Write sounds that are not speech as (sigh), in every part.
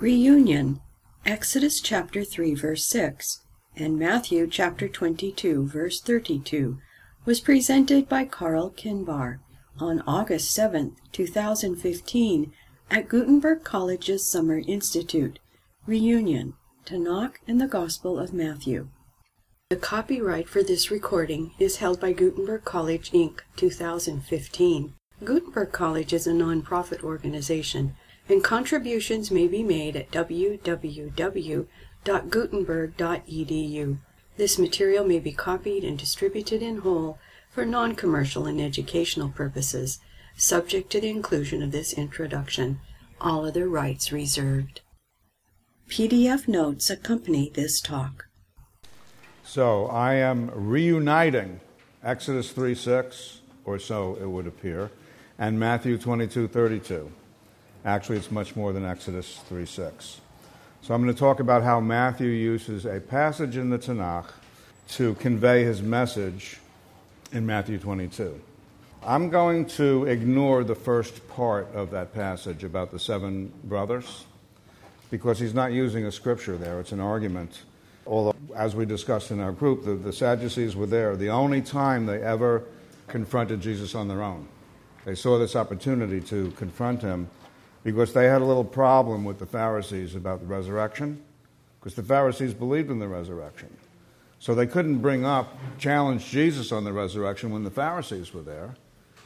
Reunion Exodus chapter 3 verse 6 and Matthew chapter 22 verse 32 was presented by Carl Kinbar on August 7, 2015 at Gutenberg College's Summer Institute. Reunion Tanakh and the Gospel of Matthew. The copyright for this recording is held by Gutenberg College Inc. 2015. Gutenberg College is a nonprofit organization and contributions may be made at www.gutenberg.edu. This material may be copied and distributed in whole for non-commercial and educational purposes, subject to the inclusion of this introduction. All other rights reserved. PDF notes accompany this talk. So I am reuniting Exodus 3 6, or so it would appear, and Matthew 22 32. Actually, it's much more than Exodus 3 6. So I'm going to talk about how Matthew uses a passage in the Tanakh to convey his message in Matthew 22. I'm going to ignore the first part of that passage about the seven brothers because he's not using a scripture there, it's an argument. Although, as we discussed in our group, the, the Sadducees were there the only time they ever confronted Jesus on their own. They saw this opportunity to confront him because they had a little problem with the Pharisees about the resurrection, because the Pharisees believed in the resurrection. So they couldn't bring up, challenge Jesus on the resurrection when the Pharisees were there,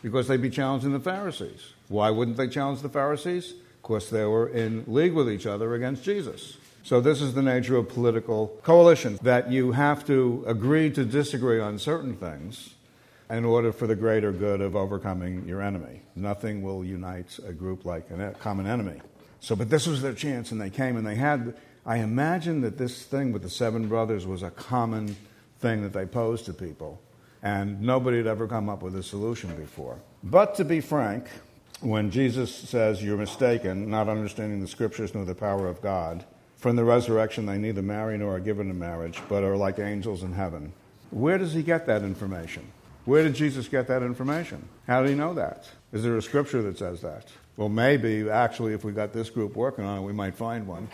because they'd be challenging the Pharisees. Why wouldn't they challenge the Pharisees? Because they were in league with each other against Jesus. So this is the nature of political coalition, that you have to agree to disagree on certain things in order for the greater good of overcoming your enemy. Nothing will unite a group like a common enemy. So, but this was their chance, and they came and they had. I imagine that this thing with the seven brothers was a common thing that they posed to people, and nobody had ever come up with a solution before. But to be frank, when Jesus says you're mistaken, not understanding the scriptures nor the power of God, from the resurrection they neither marry nor are given in marriage, but are like angels in heaven. Where does he get that information? Where did Jesus get that information? How did he know that? Is there a scripture that says that? Well, maybe, actually, if we got this group working on it, we might find one.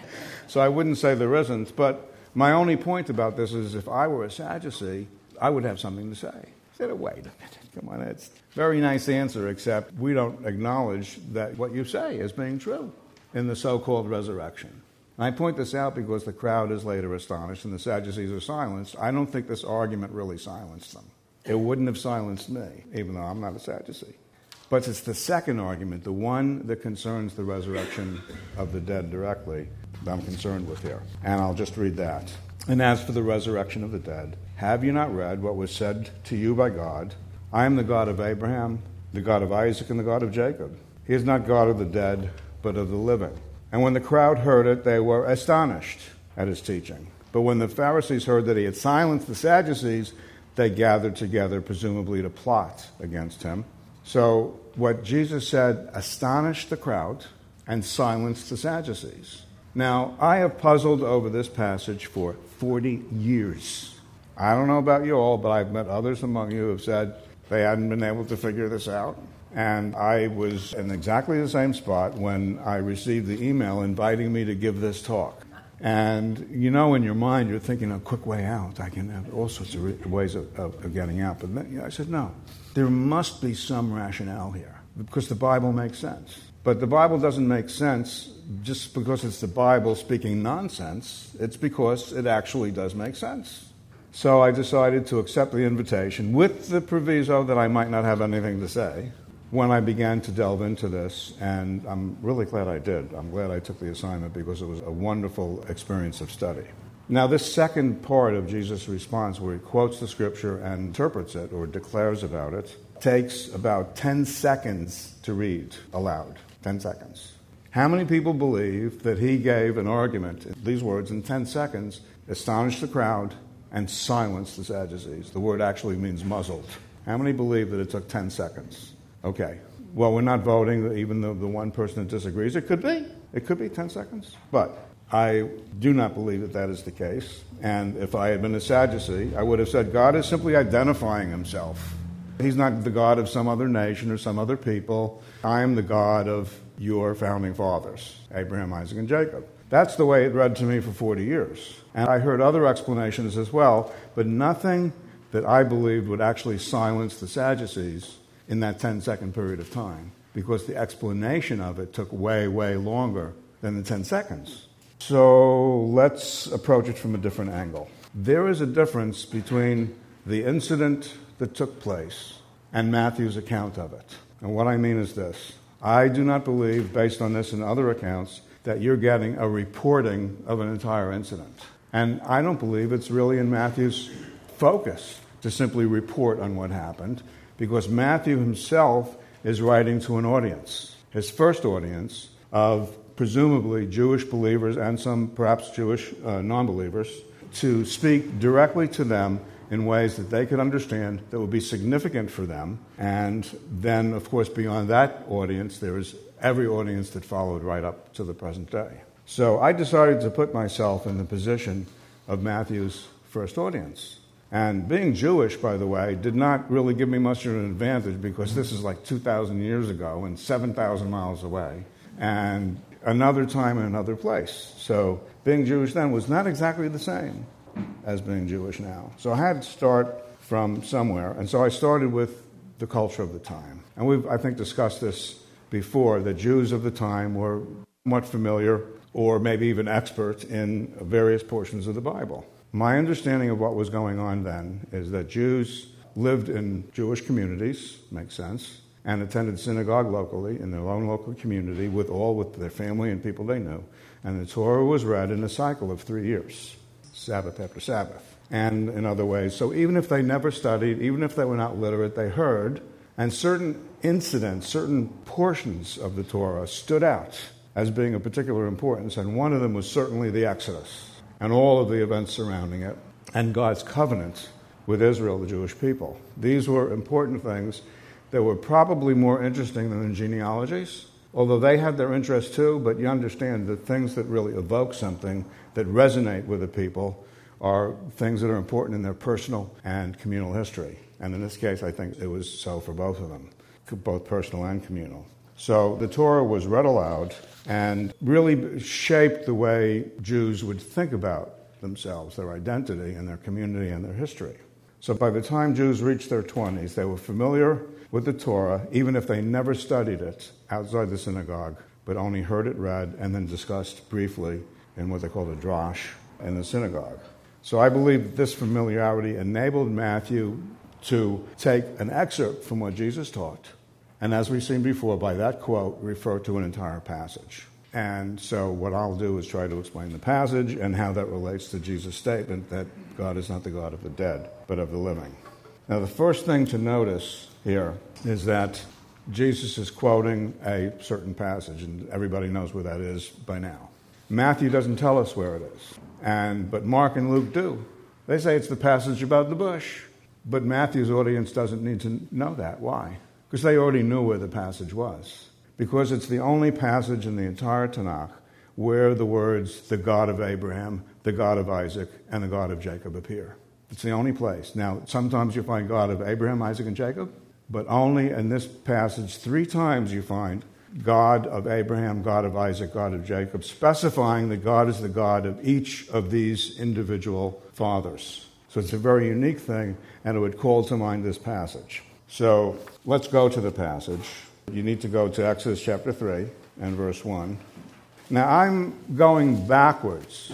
So I wouldn't say there isn't, but my only point about this is if I were a Sadducee, I would have something to say. Said, oh, wait a minute, come on, a very nice answer, except we don't acknowledge that what you say is being true in the so called resurrection. I point this out because the crowd is later astonished and the Sadducees are silenced. I don't think this argument really silenced them. It wouldn't have silenced me, even though I'm not a Sadducee. But it's the second argument, the one that concerns the resurrection of the dead directly, that I'm concerned with here. And I'll just read that. And as for the resurrection of the dead, have you not read what was said to you by God? I am the God of Abraham, the God of Isaac, and the God of Jacob. He is not God of the dead, but of the living. And when the crowd heard it, they were astonished at his teaching. But when the Pharisees heard that he had silenced the Sadducees, they gathered together, presumably to plot against him. So, what Jesus said astonished the crowd and silenced the Sadducees. Now, I have puzzled over this passage for 40 years. I don't know about you all, but I've met others among you who have said they hadn't been able to figure this out. And I was in exactly the same spot when I received the email inviting me to give this talk. And you know, in your mind, you're thinking a quick way out. I can have all sorts of ways of, of, of getting out. But then, you know, I said, no, there must be some rationale here because the Bible makes sense. But the Bible doesn't make sense just because it's the Bible speaking nonsense. It's because it actually does make sense. So I decided to accept the invitation with the proviso that I might not have anything to say when I began to delve into this, and I'm really glad I did. I'm glad I took the assignment because it was a wonderful experience of study. Now, this second part of Jesus' response, where he quotes the scripture and interprets it or declares about it, takes about 10 seconds to read aloud. 10 seconds. How many people believe that he gave an argument, these words, in 10 seconds, astonished the crowd, and silenced the Sadducees? The word actually means muzzled. How many believe that it took 10 seconds? Okay. Well, we're not voting, even though the one person that disagrees. It could be. It could be 10 seconds. But I do not believe that that is the case. And if I had been a Sadducee, I would have said God is simply identifying himself. He's not the God of some other nation or some other people. I am the God of your founding fathers, Abraham, Isaac, and Jacob. That's the way it read to me for 40 years. And I heard other explanations as well, but nothing that I believed would actually silence the Sadducees in that 10 second period of time because the explanation of it took way, way longer than the 10 seconds. So let's approach it from a different angle. There is a difference between the incident that took place and Matthew's account of it. And what I mean is this I do not believe, based on this and other accounts, that you're getting a reporting of an entire incident. And I don't believe it's really in Matthew's focus to simply report on what happened, because Matthew himself is writing to an audience, his first audience of presumably Jewish believers and some perhaps Jewish uh, non believers, to speak directly to them in ways that they could understand that would be significant for them. And then, of course, beyond that audience, there is every audience that followed right up to the present day. So I decided to put myself in the position of Matthew's first audience. And being Jewish, by the way, did not really give me much of an advantage because this is like 2,000 years ago and 7,000 miles away, and another time in another place. So being Jewish then was not exactly the same as being Jewish now. So I had to start from somewhere. And so I started with the culture of the time. And we've, I think, discussed this before The Jews of the time were much familiar or maybe even expert in various portions of the Bible. My understanding of what was going on then is that Jews lived in Jewish communities, makes sense, and attended synagogue locally in their own local community with all with their family and people they knew. And the Torah was read in a cycle of three years. Sabbath after Sabbath, and in other ways. So even if they never studied, even if they were not literate, they heard, and certain incidents, certain portions of the Torah stood out as being of particular importance, and one of them was certainly the Exodus and all of the events surrounding it, and God's covenant with Israel, the Jewish people. These were important things that were probably more interesting than the genealogies, although they had their interest too, but you understand the things that really evoke something that resonate with the people are things that are important in their personal and communal history. And in this case, I think it was so for both of them, both personal and communal. So the Torah was read aloud and really shaped the way Jews would think about themselves, their identity, and their community and their history. So by the time Jews reached their 20s, they were familiar with the Torah, even if they never studied it outside the synagogue, but only heard it read and then discussed briefly in what they called a drash in the synagogue. So I believe this familiarity enabled Matthew to take an excerpt from what Jesus taught, and as we've seen before, by that quote, refer to an entire passage. And so, what I'll do is try to explain the passage and how that relates to Jesus' statement that God is not the God of the dead, but of the living. Now, the first thing to notice here is that Jesus is quoting a certain passage, and everybody knows where that is by now. Matthew doesn't tell us where it is, and, but Mark and Luke do. They say it's the passage about the bush, but Matthew's audience doesn't need to know that. Why? Because they already knew where the passage was. Because it's the only passage in the entire Tanakh where the words the God of Abraham, the God of Isaac, and the God of Jacob appear. It's the only place. Now, sometimes you find God of Abraham, Isaac, and Jacob, but only in this passage, three times you find God of Abraham, God of Isaac, God of Jacob, specifying that God is the God of each of these individual fathers. So it's a very unique thing, and it would call to mind this passage. So let's go to the passage. You need to go to Exodus chapter 3 and verse 1. Now, I'm going backwards,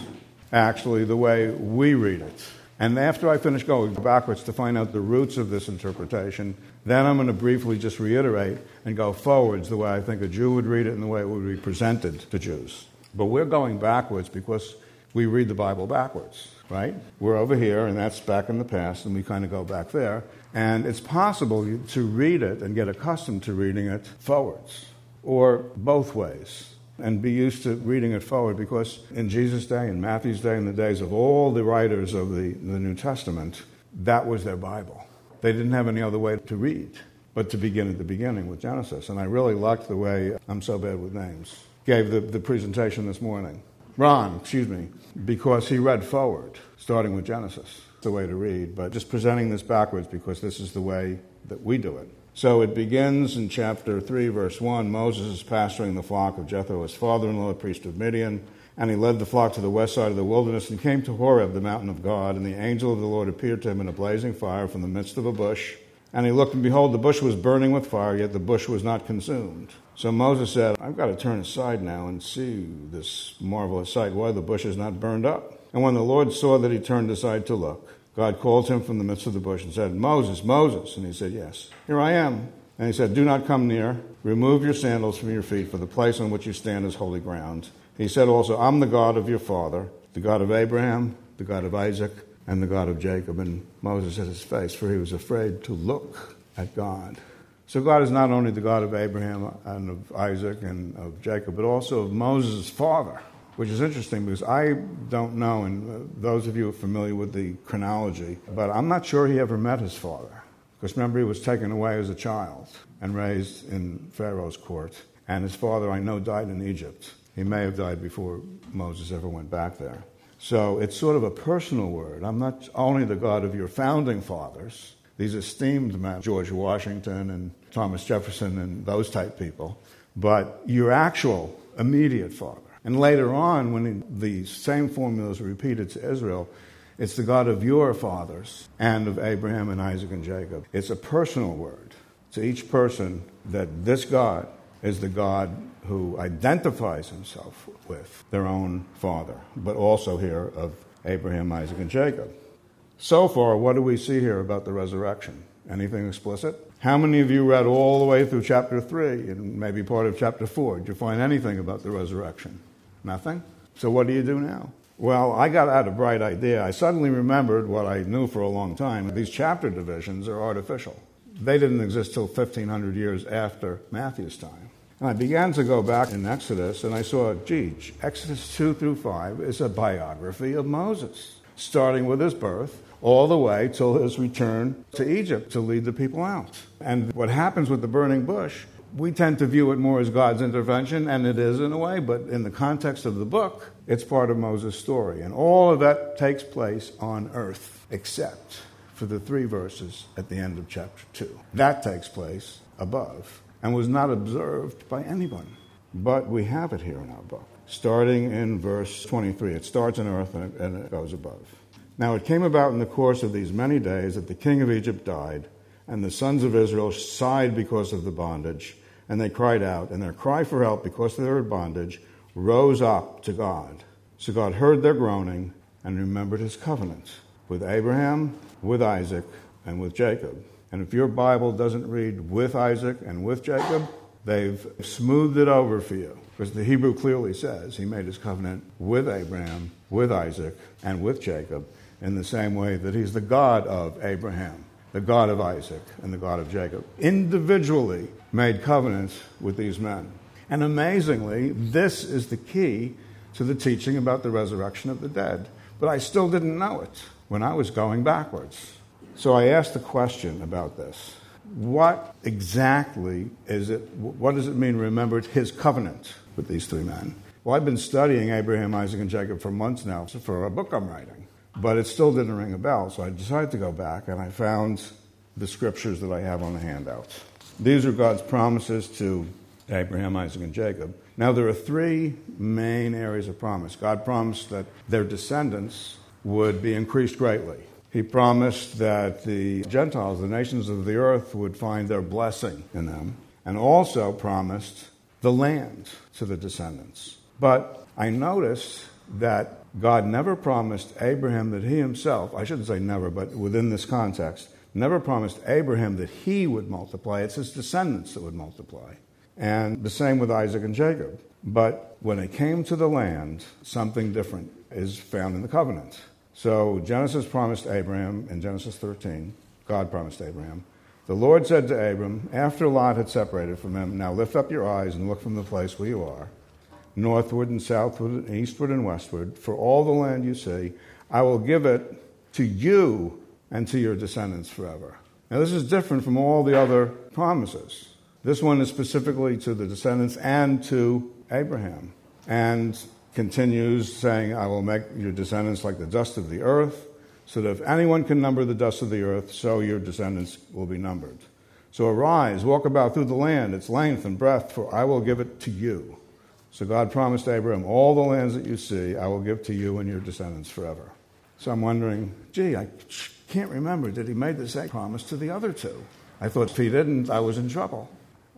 actually, the way we read it. And after I finish going backwards to find out the roots of this interpretation, then I'm going to briefly just reiterate and go forwards the way I think a Jew would read it and the way it would be presented to Jews. But we're going backwards because we read the Bible backwards, right? We're over here, and that's back in the past, and we kind of go back there. And it's possible to read it and get accustomed to reading it forwards or both ways and be used to reading it forward because in Jesus' day, in Matthew's day, in the days of all the writers of the, the New Testament, that was their Bible. They didn't have any other way to read but to begin at the beginning with Genesis. And I really liked the way I'm so bad with names gave the, the presentation this morning. Ron, excuse me, because he read forward, starting with Genesis, the way to read, but just presenting this backwards because this is the way that we do it. So it begins in chapter 3, verse 1. Moses is pasturing the flock of Jethro, his father in law, priest of Midian. And he led the flock to the west side of the wilderness and came to Horeb, the mountain of God. And the angel of the Lord appeared to him in a blazing fire from the midst of a bush. And he looked, and behold, the bush was burning with fire, yet the bush was not consumed. So Moses said, I've got to turn aside now and see this marvelous sight, why the bush is not burned up. And when the Lord saw that he turned aside to look, God called him from the midst of the bush and said, Moses, Moses. And he said, Yes, here I am. And he said, Do not come near. Remove your sandals from your feet, for the place on which you stand is holy ground. He said also, I'm the God of your father, the God of Abraham, the God of Isaac, and the God of Jacob. And Moses hid his face, for he was afraid to look at God. So God is not only the God of Abraham and of Isaac and of Jacob, but also of Moses' father, which is interesting because I don't know, and those of you familiar with the chronology, but I'm not sure he ever met his father. Because remember, he was taken away as a child and raised in Pharaoh's court. And his father, I know, died in Egypt. He may have died before Moses ever went back there. So it's sort of a personal word. I'm not only the God of your founding fathers, these esteemed men, George Washington and Thomas Jefferson and those type people, but your actual immediate father. And later on, when the same formula is repeated to Israel, it's the God of your fathers and of Abraham and Isaac and Jacob. It's a personal word to each person that this God is the God who identifies himself with their own father, but also here of Abraham, Isaac, and Jacob. So far, what do we see here about the resurrection? Anything explicit? How many of you read all the way through chapter 3 and maybe part of chapter 4? Did you find anything about the resurrection? Nothing? So what do you do now? Well, I got out a bright idea. I suddenly remembered what I knew for a long time. These chapter divisions are artificial. They didn't exist till 1500 years after Matthew's time. And I began to go back in Exodus, and I saw, gee, Exodus 2 through 5 is a biography of Moses, starting with his birth all the way till his return to Egypt to lead the people out. And what happens with the burning bush, we tend to view it more as God's intervention, and it is in a way, but in the context of the book, it's part of Moses' story. And all of that takes place on earth, except for the three verses at the end of chapter 2. That takes place above and was not observed by anyone. But we have it here in our book, starting in verse 23. It starts on earth and it, goes above. Now it came about in the course of these many days that the king of Egypt died, and the sons of Israel sighed because of the bondage, and they cried out, and their cry for help because were in bondage rose up to God. So God heard their groaning and remembered his covenant with Abraham, with Isaac, and with Jacob. And if your Bible doesn't read with Isaac and with Jacob, they've smoothed it over for you. Because the Hebrew clearly says he made his covenant with Abraham, with Isaac, and with Jacob in the same way that he's the God of Abraham, the God of Isaac, and the God of Jacob. Individually made covenants with these men. And amazingly, this is the key to the teaching about the resurrection of the dead. But I still didn't know it when I was going backwards. So I asked the question about this. What exactly is it? What does it mean, remembered his covenant with these three men? Well, I've been studying Abraham, Isaac, and Jacob for months now for a book I'm writing, but it still didn't ring a bell. So I decided to go back and I found the scriptures that I have on the handouts. These are God's promises to Abraham, Isaac, and Jacob. Now, there are three main areas of promise. God promised that their descendants would be increased greatly. He promised that the Gentiles, the nations of the earth, would find their blessing in them, and also promised the land to the descendants. But I noticed that God never promised Abraham that he himself, I shouldn't say never, but within this context, never promised Abraham that he would multiply. It's his descendants that would multiply. And the same with Isaac and Jacob. But when it came to the land, something different is found in the covenant. So Genesis promised Abraham in Genesis 13, God promised Abraham. The Lord said to Abram, after Lot had separated from him, Now lift up your eyes and look from the place where you are, northward and southward and eastward and westward, for all the land you see, I will give it to you and to your descendants forever. Now, this is different from all the other promises. This one is specifically to the descendants and to Abraham. And continues saying, I will make your descendants like the dust of the earth, so that if anyone can number the dust of the earth, so your descendants will be numbered. So arise, walk about through the land, its length and breadth, for I will give it to you. So God promised Abraham, All the lands that you see, I will give to you and your descendants forever. So I'm wondering, gee, I can't remember. Did he make the same promise to the other two? I thought if he didn't, I was in trouble.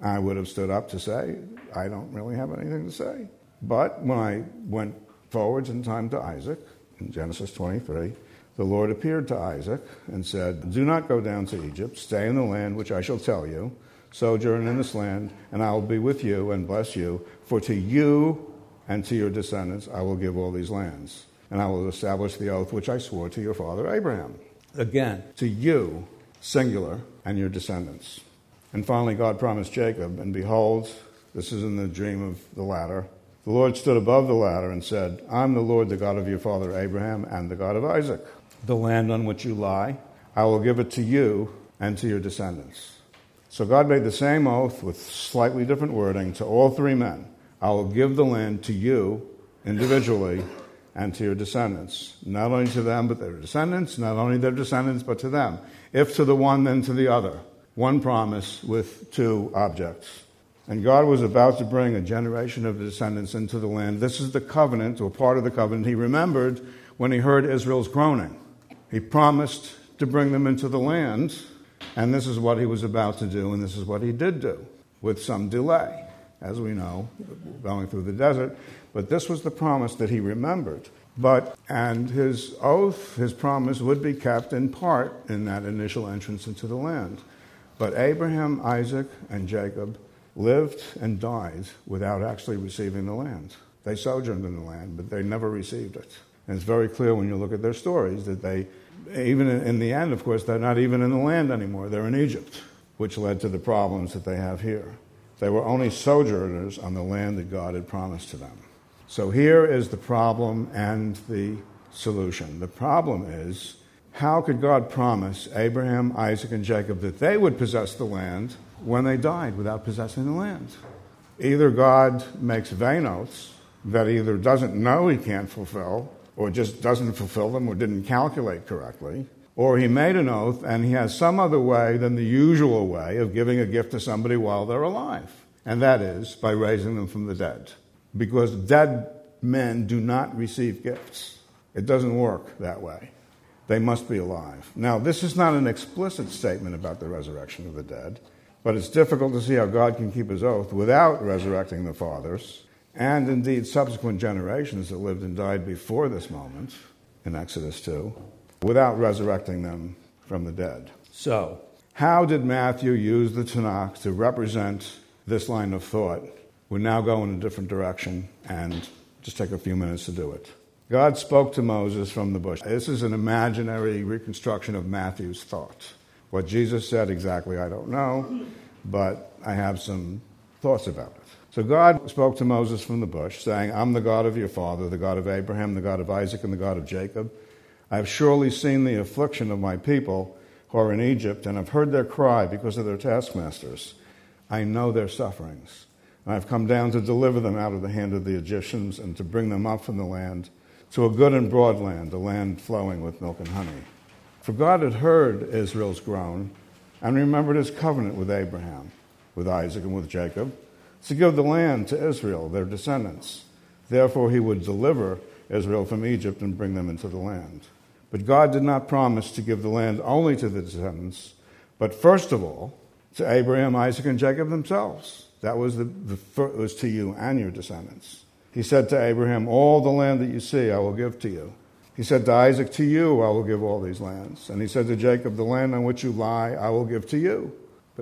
I would have stood up to say, I don't really have anything to say. But when I went forwards in time to Isaac, in Genesis 23, the Lord appeared to Isaac and said, Do not go down to Egypt. Stay in the land which I shall tell you. Sojourn in this land, and I will be with you and bless you. For to you and to your descendants I will give all these lands. And I will establish the oath which I swore to your father Abraham. Again, to you, singular, and your descendants. And finally, God promised Jacob, and behold, this is in the dream of the ladder. The Lord stood above the ladder and said, I'm the Lord, the God of your father Abraham, and the God of Isaac. The land on which you lie, I will give it to you and to your descendants. So God made the same oath with slightly different wording to all three men I will give the land to you individually and to your descendants. Not only to them, but their descendants, not only their descendants, but to them. If to the one, then to the other. One promise with two objects. And God was about to bring a generation of descendants into the land. This is the covenant, or part of the covenant, he remembered when he heard Israel's groaning. He promised to bring them into the land, and this is what he was about to do, and this is what he did do, with some delay, as we know, going through the desert. But this was the promise that he remembered. But, and his oath, his promise would be kept in part in that initial entrance into the land. But Abraham, Isaac, and Jacob lived and died without actually receiving the land. They sojourned in the land, but they never received it. And it's very clear when you look at their stories that they, even in the end, of course, they're not even in the land anymore. They're in Egypt, which led to the problems that they have here. They were only sojourners on the land that God had promised to them. So here is the problem and the solution. The problem is how could God promise Abraham, Isaac, and Jacob that they would possess the land when they died without possessing the land? Either God makes vain oaths that either doesn't know he can't fulfill, or just doesn't fulfill them, or didn't calculate correctly, or he made an oath and he has some other way than the usual way of giving a gift to somebody while they're alive. And that is by raising them from the dead. Because dead men do not receive gifts. It doesn't work that way they must be alive. Now, this is not an explicit statement about the resurrection of the dead, but it's difficult to see how God can keep his oath without resurrecting the fathers, and indeed subsequent generations that lived and died before this moment in Exodus 2, without resurrecting them from the dead. So, how did Matthew use the Tanakh to represent this line of thought? we now go in a different direction and just take a few minutes to do it. God spoke to Moses from the bush. This is an imaginary reconstruction of Matthew's thought. What Jesus said exactly, I don't know, but I have some thoughts about it. So God spoke to Moses from the bush, saying, I'm the God of your father, the God of Abraham, the God of Isaac, and the God of Jacob. I have surely seen the affliction of my people who are in Egypt, and have heard their cry because of their taskmasters. I know their sufferings. And I've come down to deliver them out of the hand of the Egyptians and to bring them up from the land to a good and broad land, a land flowing with milk and honey. For God had heard Israel's groan and remembered his covenant with Abraham, with Isaac, and with Jacob, to give the land to Israel, their descendants. Therefore, he would deliver Israel from Egypt and bring them into the land. But God did not promise to give the land only to the descendants, but first of all, to Abraham, Isaac, and Jacob themselves. That was, the, the, was to you and your descendants. He said to Abraham, All the land that you see, I will give to you. He said to Isaac, To you I will give all these lands. And he said to Jacob, The land on which you lie, I will give to you.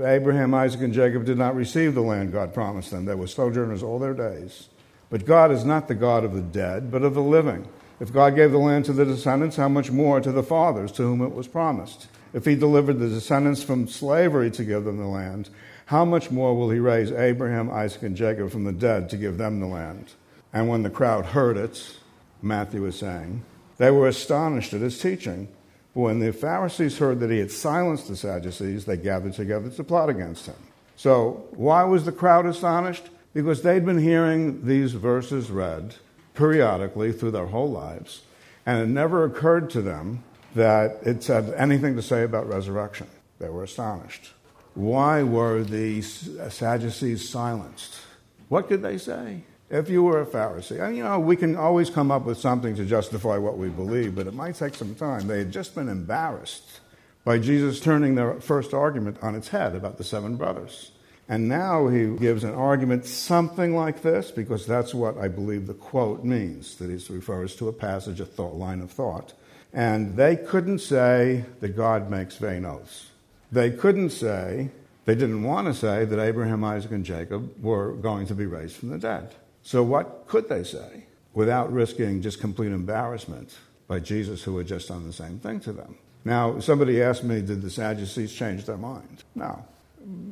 Abraham, Isaac, and Jacob did not receive the land God promised them. They were sojourners all their days. But God is not the God of the dead, but of the living. If God gave the land to the descendants, how much more to the fathers to whom it was promised? If he delivered the descendants from slavery to give them the land, how much more will he raise Abraham, Isaac, and Jacob from the dead to give them the land? And when the crowd heard it, Matthew was saying, they were astonished at his teaching. When the Pharisees heard that he had silenced the Sadducees, they gathered together to plot against him. So, why was the crowd astonished? Because they'd been hearing these verses read periodically through their whole lives, and it never occurred to them that it had anything to say about resurrection. They were astonished. Why were the Sadducees silenced? What could they say? If you were a Pharisee, and you know, we can always come up with something to justify what we believe, but it might take some time. They had just been embarrassed by Jesus turning their first argument on its head about the seven brothers. And now he gives an argument something like this, because that's what I believe the quote means, that he refers to a passage, a thought, line of thought. And they couldn't say that God makes vain oaths. They couldn't say, they didn't want to say that Abraham, Isaac, and Jacob were going to be raised from the dead. So, what could they say without risking just complete embarrassment by Jesus, who had just done the same thing to them? Now, somebody asked me, did the Sadducees change their mind? No.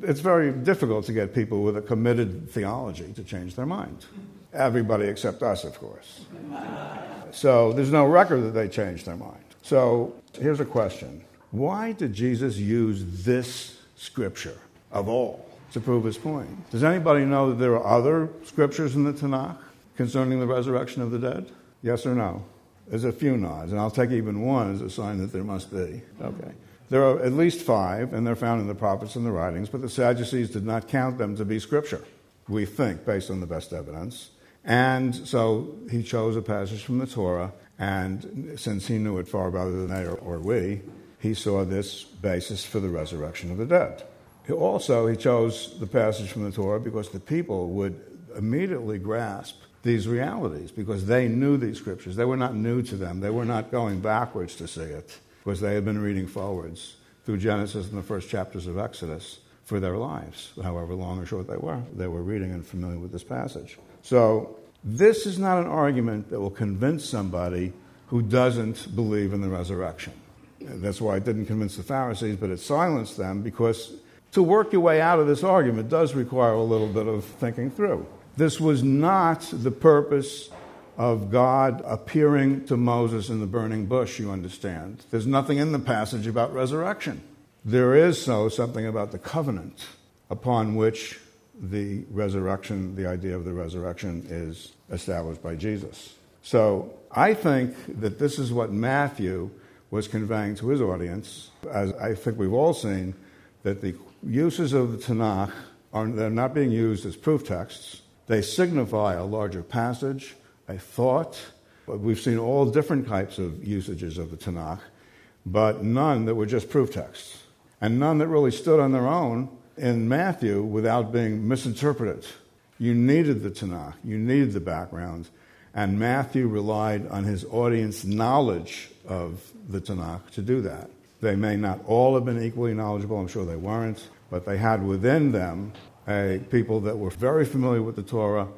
It's very difficult to get people with a committed theology to change their mind. Everybody except us, of course. So, there's no record that they changed their mind. So, here's a question Why did Jesus use this scripture of all to prove his point. Does anybody know that there are other scriptures in the Tanakh concerning the resurrection of the dead? Yes or no? There's a few nods, and I'll take even one as a sign that there must be. Okay. There are at least five, and they're found in the prophets and the writings, but the Sadducees did not count them to be scripture, we think, based on the best evidence. And so he chose a passage from the Torah, and since he knew it far better than they or, or we, he saw this basis for the resurrection of the dead. Also, he chose the passage from the Torah because the people would immediately grasp these realities because they knew these scriptures. They were not new to them, they were not going backwards to see it because they had been reading forwards through Genesis and the first chapters of Exodus for their lives, however long or short they were. They were reading and familiar with this passage. So, this is not an argument that will convince somebody who doesn't believe in the resurrection. That's why it didn't convince the Pharisees, but it silenced them because to work your way out of this argument does require a little bit of thinking through. This was not the purpose of God appearing to Moses in the burning bush, you understand. There's nothing in the passage about resurrection. There is, so, something about the covenant upon which the resurrection, the idea of the resurrection, is established by Jesus. So I think that this is what Matthew was conveying to his audience, as I think we've all seen, that the uses of the Tanakh are they're not being used as proof texts. They signify a larger passage, a thought. We've seen all different types of usages of the Tanakh, but none that were just proof texts, and none that really stood on their own in Matthew without being misinterpreted. You needed the Tanakh, you needed the background, and Matthew relied on his audience knowledge of the Tanakh to do that. They may not all have been equally knowledgeable, I'm sure they weren't, but they had within them a people that were very familiar with the Torah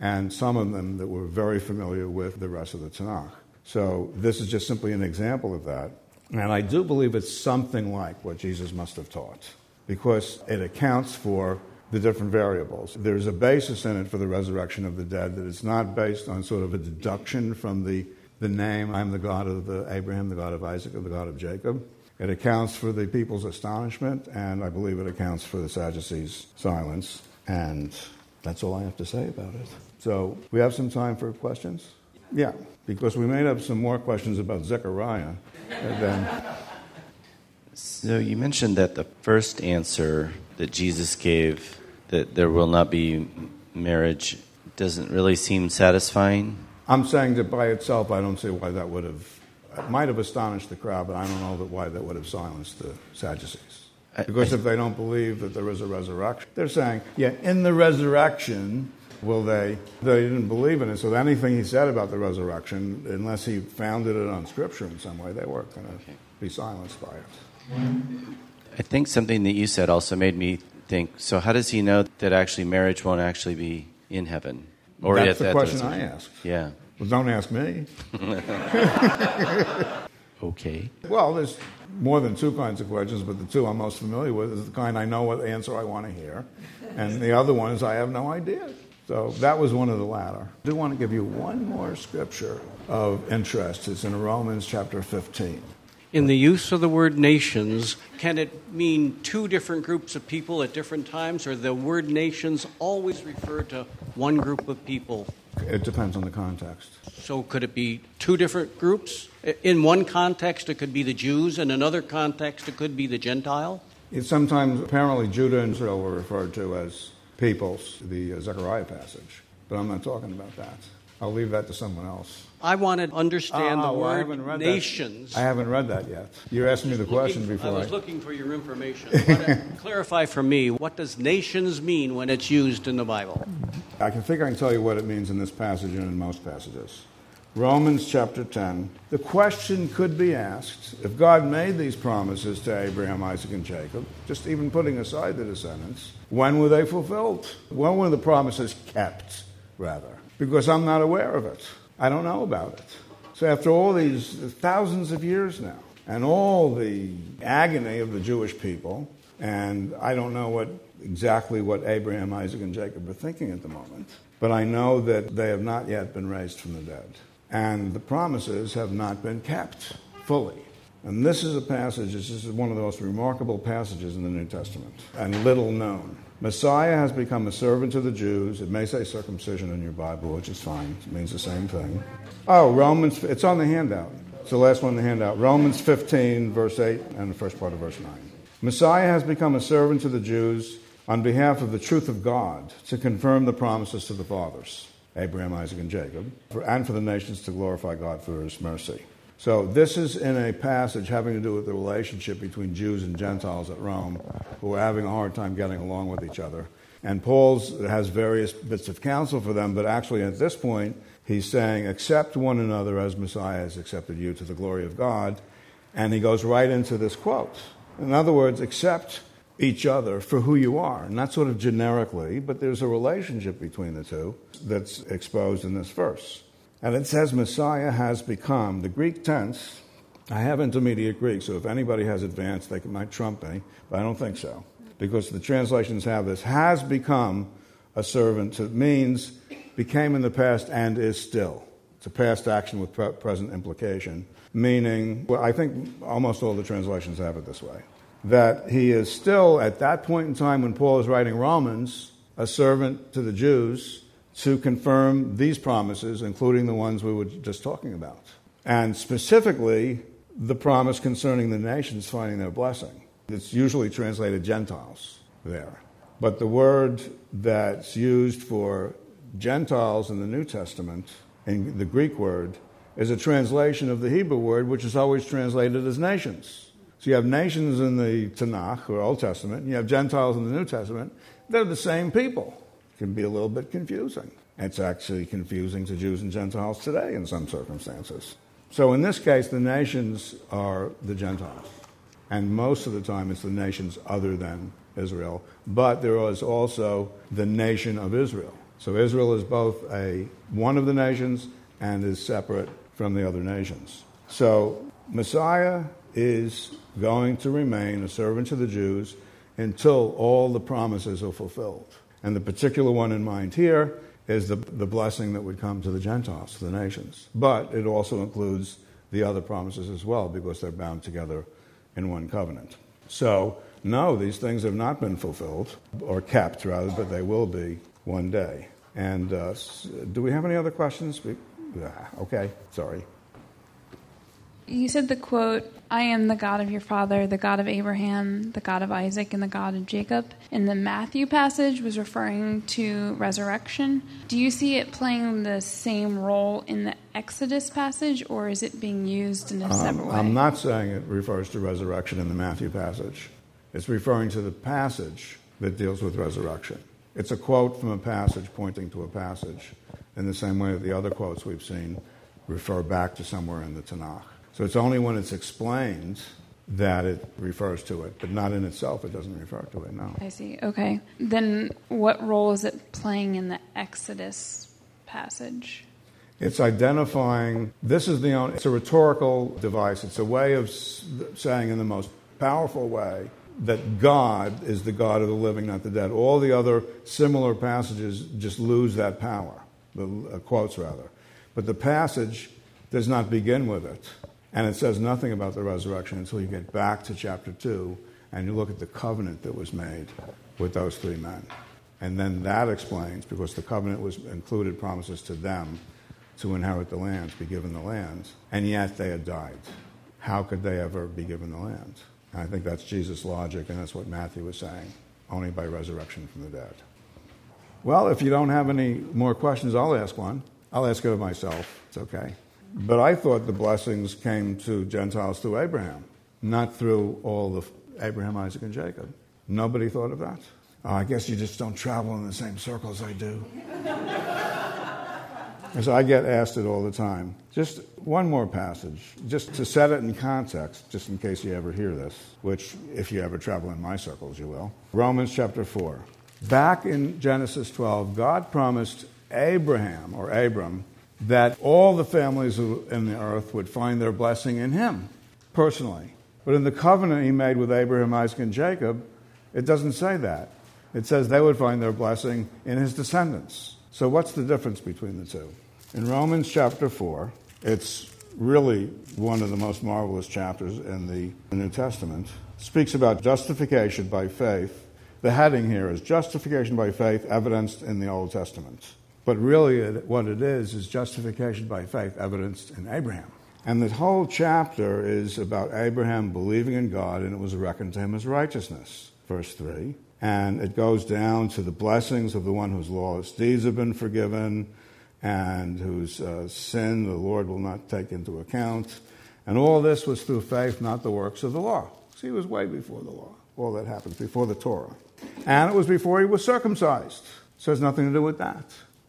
and some of them that were very familiar with the rest of the Tanakh. So this is just simply an example of that. And I do believe it's something like what Jesus must have taught because it accounts for the different variables. There's a basis in it for the resurrection of the dead that is not based on sort of a deduction from the, the name, I'm the God of the Abraham, the God of Isaac, or the God of Jacob. It accounts for the people's astonishment, and I believe it accounts for the Sadducees' silence. And that's all I have to say about it. So, we have some time for questions? Yeah, because we may have some more questions about Zechariah. Then... So, you mentioned that the first answer that Jesus gave, that there will not be marriage, doesn't really seem satisfying. I'm saying that by itself, I don't see why that would have might have astonished the crowd, but I don't know that why that would have silenced the Sadducees. Because if they don't believe that there is a resurrection, they're saying, yeah, in the resurrection, will they? They didn't believe in it, so anything he said about the resurrection, unless he founded it on Scripture in some way, they weren't going to okay. be silenced by it. I think something that you said also made me think so, how does he know that actually marriage won't actually be in heaven? Or That's the that question I asked. Yeah. Well, don't ask me. (laughs) okay. Well, there's more than two kinds of questions, but the two I'm most familiar with is the kind I know what answer I want to hear, and the other one is I have no idea. So that was one of the latter. I do want to give you one more scripture of interest. It's in Romans chapter 15. In the use of the word nations, can it mean two different groups of people at different times, or the word nations always refer to one group of people it depends on the context. So, could it be two different groups? In one context, it could be the Jews, and in another context, it could be the Gentile? It's sometimes, apparently, Judah and Israel were referred to as peoples, the Zechariah passage. but I'm not talking about that. I'll leave that to someone else. I want to understand the well, I word that. nations. I haven't read that yet. You asked me the question Looking- before I I. was looking for your information. Uh, (laughs) clarify for me, what does nations mean when it's used in the Bible? I can think I can tell you what it means in this passage and in most passages. Romans chapter 10. The question could be asked if God made these promises to Abraham, Isaac, and Jacob, just even putting aside the descendants, when were they fulfilled? When were the promises kept, rather? Because I'm not aware of it. I don't know about it. So, after all these thousands of years now, and all the agony of the Jewish people, and I don't know what exactly what Abraham, Isaac, and Jacob are thinking at the moment, but I know that they have not yet been raised from the dead. And the promises have not been kept fully. And this is a passage, this is one of the most remarkable passages in the New Testament, and little known. Messiah has become a servant to the Jews. It may say circumcision in your Bible, which is fine. It means the same thing. Oh, Romans, it's on the handout. It's the last one in the handout. Romans 15, verse 8, and the first part of verse 9. Messiah has become a servant to the Jews on behalf of the truth of God to confirm the promises to the fathers, Abraham, Isaac, and Jacob, and for the nations to glorify God for his mercy. So, this is in a passage having to do with the relationship between Jews and Gentiles at Rome who are having a hard time getting along with each other. And Paul's has various bits of counsel for them, but actually at this point, he's saying, Accept one another as Messiah has accepted you to the glory of God. And he goes right into this quote. In other words, accept each other for who you are, not sort of generically, but there's a relationship between the two that's exposed in this verse. And it says Messiah has become, the Greek tense, I have intermediate Greek, so if anybody has advanced, they might trump me, but I don't think so. Because the translations have this, has become a servant. It means became in the past and is still. It's a past action with pre- present implication, meaning, well, I think almost all the translations have it this way, that he is still, at that point in time when Paul is writing Romans, a servant to the Jews to confirm these promises, including the ones we were just talking about. And specifically, the promise concerning the nations finding their blessing. It's usually translated Gentiles there. But the word that's used for Gentiles in the New Testament, in the Greek word, is a translation of the Hebrew word, which is always translated as nations. So you have nations in the Tanakh, or Old Testament, and you have Gentiles in the New Testament. They're the same people. Can be a little bit confusing. It's actually confusing to Jews and Gentiles today in some circumstances. So in this case, the nations are the Gentiles. And most of the time, it's the nations other than Israel. But there is also the nation of Israel. So Israel is both a one of the nations and is separate from the other nations. So Messiah is going to remain a servant to the Jews until all the promises are fulfilled. And the particular one in mind here is the, the blessing that would come to the Gentiles, to the nations. But it also includes the other promises as well because they're bound together in one covenant. So, no, these things have not been fulfilled, or kept rather, but they will be one day. And uh, do we have any other questions? Okay, sorry. You said the quote, I am the God of your father, the God of Abraham, the God of Isaac, and the God of Jacob. In the Matthew passage was referring to resurrection. Do you see it playing the same role in the Exodus passage, or is it being used in a separate way? Um, I'm not saying it refers to resurrection in the Matthew passage. It's referring to the passage that deals with resurrection. It's a quote from a passage pointing to a passage, in the same way that the other quotes we've seen refer back to somewhere in the Tanakh. So it's only when it's explained that it refers to it, but not in itself, it doesn't refer to it, no. I see. Okay. Then what role is it playing in the Exodus passage? It's identifying, this is the only, it's a rhetorical device. It's a way of saying in the most powerful way that God is the God of the living, not the dead. All the other similar passages just lose that power, the uh, quotes rather. But the passage does not begin with it. And it says nothing about the resurrection until you get back to chapter 2 and you look at the covenant that was made with those three men. And then that explains, because the covenant was included promises to them to inherit the lands, be given the lands, and yet they had died. How could they ever be given the lands? And I think that's Jesus' logic, and that's what Matthew was saying, only by resurrection from the dead. Well, if you don't have any more questions, I'll ask one. I'll ask it of myself. It's okay. But I thought the blessings came to Gentiles through Abraham, not through all of Abraham, Isaac, and Jacob. Nobody thought of that. Oh, I guess you just don't travel in the same circles I do. Because I get asked it all the time. Just one more passage, just to set it in context, just in case you ever hear this, which, if you ever travel in my circles, you will. Romans chapter 4. Back in Genesis 12, God promised Abraham, or Abram, that all the families in the earth would find their blessing in him, personally. But in the covenant he made with Abraham, Isaac, and Jacob, it doesn't say that. It says they would find their blessing in his descendants. So, what's the difference between the two? In Romans chapter 4, it's really one of the most marvelous chapters in the New Testament. Speaks about justification by faith. The heading here is justification by faith evidenced in the Old Testament. But really, what it is, is justification by faith evidenced in Abraham. And the whole chapter is about Abraham believing in God and it was reckoned to him as righteousness. Verse 3. And it goes down to the blessings of the one whose lawless deeds have been forgiven and whose uh, sin the Lord will not take into account. And all this was through faith, not the works of the law. See, he was way before the law. All that happened before the Torah. And it was before he was circumcised. So it has nothing to do with that.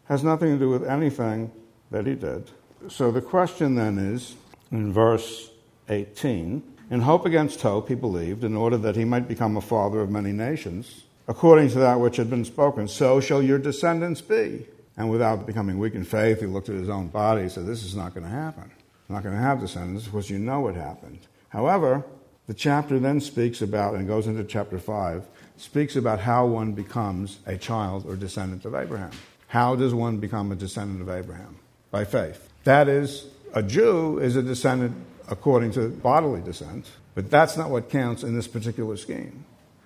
Has nothing to do with anything that he did. So the question then is in verse 18 in hope against hope, he believed, in order that he might become a father of many nations, according to that which had been spoken, so shall your descendants be. And without becoming weak in faith, he looked at his own body and said, This is not going to happen. I'm not going to have descendants because you know what happened. However, the chapter then speaks about, and goes into chapter 5, speaks about how one becomes a child or descendant of Abraham. How does one become a descendant of Abraham? By faith. That is, a Jew is a descendant according to bodily descent, but that's not what counts in this particular scheme.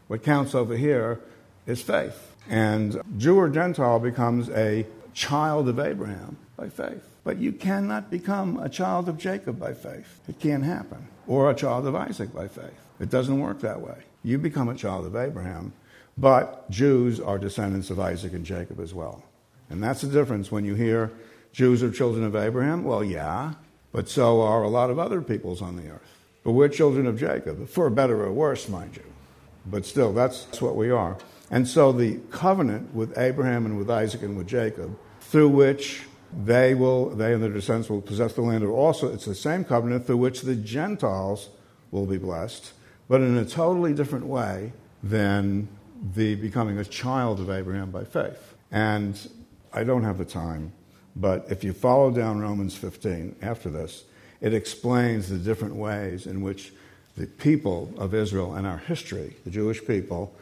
What counts over here is faith. And Jew or Gentile becomes a child of Abraham by faith. But you cannot become a child of Jacob by faith. It can't happen. Or a child of Isaac by faith. It doesn't work that way. You become a child of Abraham, but Jews are descendants of Isaac and Jacob as well. And that's the difference when you hear Jews are children of Abraham. Well, yeah, but so are a lot of other peoples on the earth. But we're children of Jacob, for better or worse, mind you. But still, that's what we are. And so the covenant with Abraham and with Isaac and with Jacob, through which they will, they and their descendants will possess the land, of also it's the same covenant through which the Gentiles will be blessed, but in a totally different way than the becoming a child of Abraham by faith. And I don't have the time but if you follow down Romans 15 after this, it explains the different ways in which the people of Israel and our history, the Jewish people,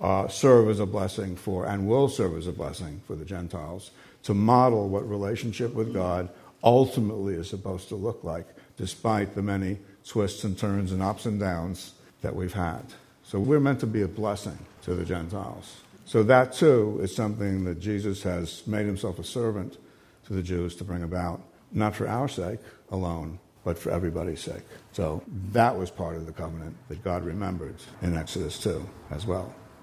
uh, serve as a blessing for and will serve as a blessing for the Gentiles to model what relationship with God ultimately is supposed to look like, despite the many twists and turns and ups and downs that we've had. So we're meant to be a blessing to the Gentiles. So that too is something that Jesus has made himself a servant to the Jews to bring about, not for our sake alone, but for everybody's sake. So that was part of the covenant that God remembered in Exodus 2 as well.